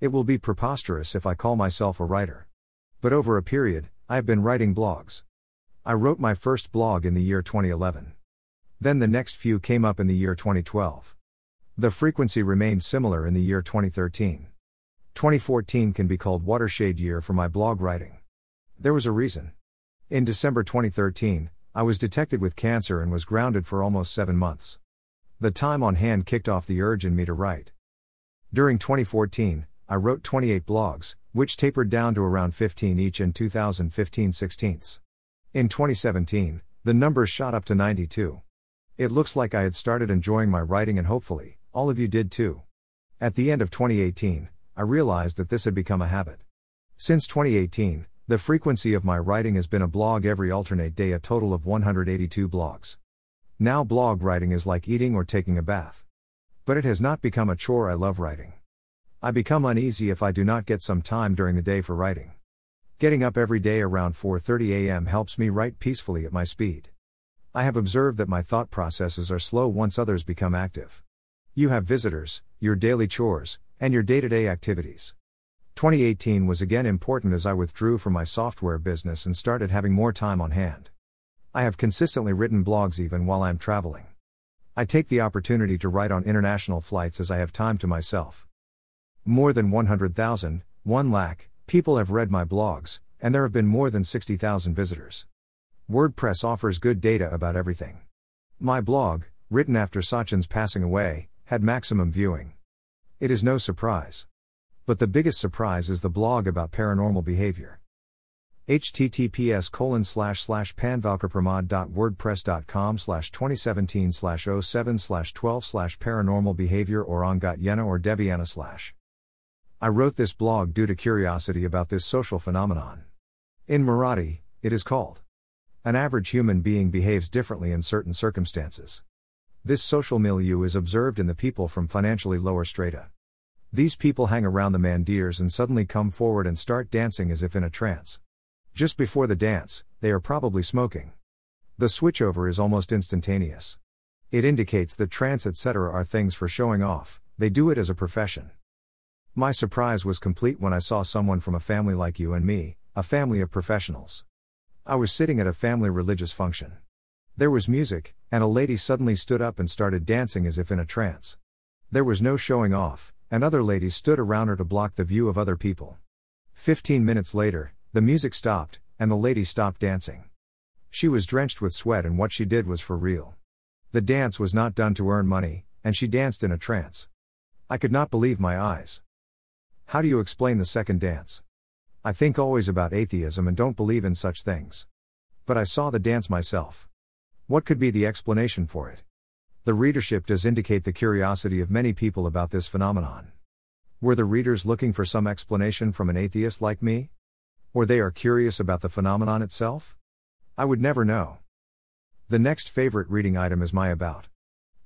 It will be preposterous if I call myself a writer. But over a period, I have been writing blogs. I wrote my first blog in the year 2011. Then the next few came up in the year 2012. The frequency remained similar in the year 2013. 2014 can be called watershed year for my blog writing. There was a reason. In December 2013, I was detected with cancer and was grounded for almost 7 months. The time on hand kicked off the urge in me to write. During 2014, I wrote 28 blogs, which tapered down to around 15 each in 2015 16ths. In 2017, the numbers shot up to 92. It looks like I had started enjoying my writing and hopefully, all of you did too. At the end of 2018, I realized that this had become a habit. Since 2018, the frequency of my writing has been a blog every alternate day, a total of 182 blogs. Now, blog writing is like eating or taking a bath. But it has not become a chore, I love writing. I become uneasy if I do not get some time during the day for writing. Getting up every day around 4:30 a.m. helps me write peacefully at my speed. I have observed that my thought processes are slow once others become active. You have visitors, your daily chores, and your day to day activities. 2018 was again important as I withdrew from my software business and started having more time on hand. I have consistently written blogs even while I am traveling. I take the opportunity to write on international flights as I have time to myself. More than 100,000, 1 lakh, people have read my blogs, and there have been more than 60,000 visitors. WordPress offers good data about everything. My blog, written after Sachin's passing away, had maximum viewing. It is no surprise. But the biggest surprise is the blog about paranormal behavior. https colon slash slash panvalkarpramad.wordpress.com slash 2017 slash 07 slash 12 slash paranormal behavior or yena or deviana slash. I wrote this blog due to curiosity about this social phenomenon. In Marathi, it is called An average human being behaves differently in certain circumstances. This social milieu is observed in the people from financially lower strata. These people hang around the mandirs and suddenly come forward and start dancing as if in a trance. Just before the dance, they are probably smoking. The switchover is almost instantaneous. It indicates that trance etc. are things for showing off, they do it as a profession. My surprise was complete when I saw someone from a family like you and me, a family of professionals. I was sitting at a family religious function. There was music, and a lady suddenly stood up and started dancing as if in a trance. There was no showing off, and other ladies stood around her to block the view of other people. Fifteen minutes later, the music stopped, and the lady stopped dancing. She was drenched with sweat, and what she did was for real. The dance was not done to earn money, and she danced in a trance. I could not believe my eyes. How do you explain the second dance? I think always about atheism and don't believe in such things. But I saw the dance myself. What could be the explanation for it? The readership does indicate the curiosity of many people about this phenomenon. Were the readers looking for some explanation from an atheist like me? Or they are curious about the phenomenon itself? I would never know. The next favorite reading item is my about.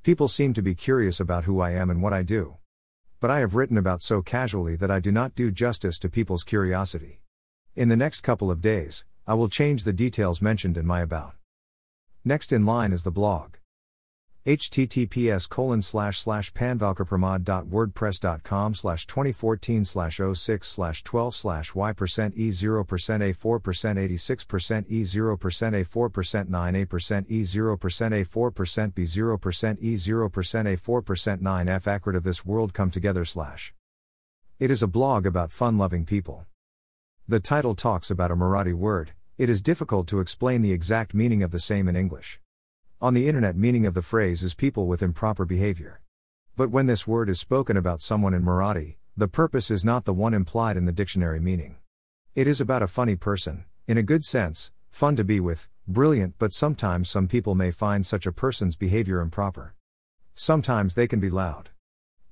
People seem to be curious about who I am and what I do. But I have written about so casually that I do not do justice to people's curiosity. In the next couple of days, I will change the details mentioned in my about. Next in line is the blog. Https colon slash slash panvalkarpramad.wordpress.com slash 2014 slash 06 slash 12 slash y percent e 0 percent a 4 percent 86 percent e 0 percent a 4 percent 9 a percent e 0 percent a 4 percent b 0 percent e 0 percent a 4 percent 9 f acrid of this world come together slash. It is a blog about fun loving people. The title talks about a Marathi word, it is difficult to explain the exact meaning of the same in English. On the internet, meaning of the phrase is people with improper behavior. But when this word is spoken about someone in Marathi, the purpose is not the one implied in the dictionary meaning. It is about a funny person, in a good sense, fun to be with, brilliant, but sometimes some people may find such a person's behavior improper. Sometimes they can be loud.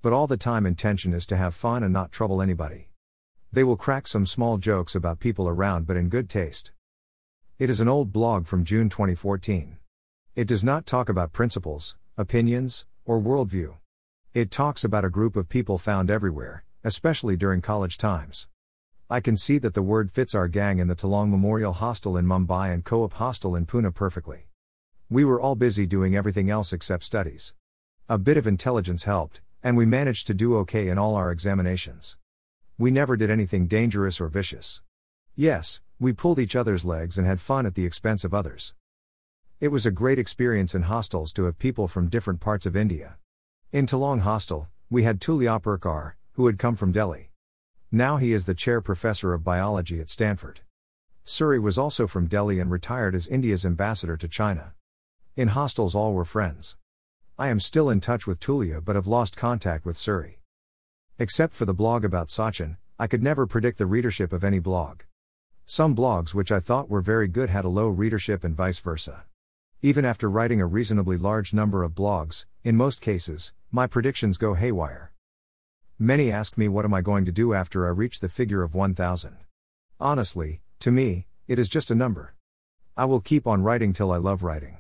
But all the time intention is to have fun and not trouble anybody. They will crack some small jokes about people around but in good taste. It is an old blog from June 2014. It does not talk about principles, opinions, or worldview. It talks about a group of people found everywhere, especially during college times. I can see that the word fits our gang in the Telang Memorial Hostel in Mumbai and Co op Hostel in Pune perfectly. We were all busy doing everything else except studies. A bit of intelligence helped, and we managed to do okay in all our examinations. We never did anything dangerous or vicious. Yes, we pulled each other's legs and had fun at the expense of others. It was a great experience in hostels to have people from different parts of India. In Telang Hostel, we had Tuljapurkar, who had come from Delhi. Now he is the chair professor of biology at Stanford. Suri was also from Delhi and retired as India's ambassador to China. In hostels, all were friends. I am still in touch with Tulja but have lost contact with Suri. Except for the blog about Sachin, I could never predict the readership of any blog. Some blogs which I thought were very good had a low readership and vice versa. Even after writing a reasonably large number of blogs, in most cases, my predictions go haywire. Many ask me what am I going to do after I reach the figure of 1000. Honestly, to me, it is just a number. I will keep on writing till I love writing.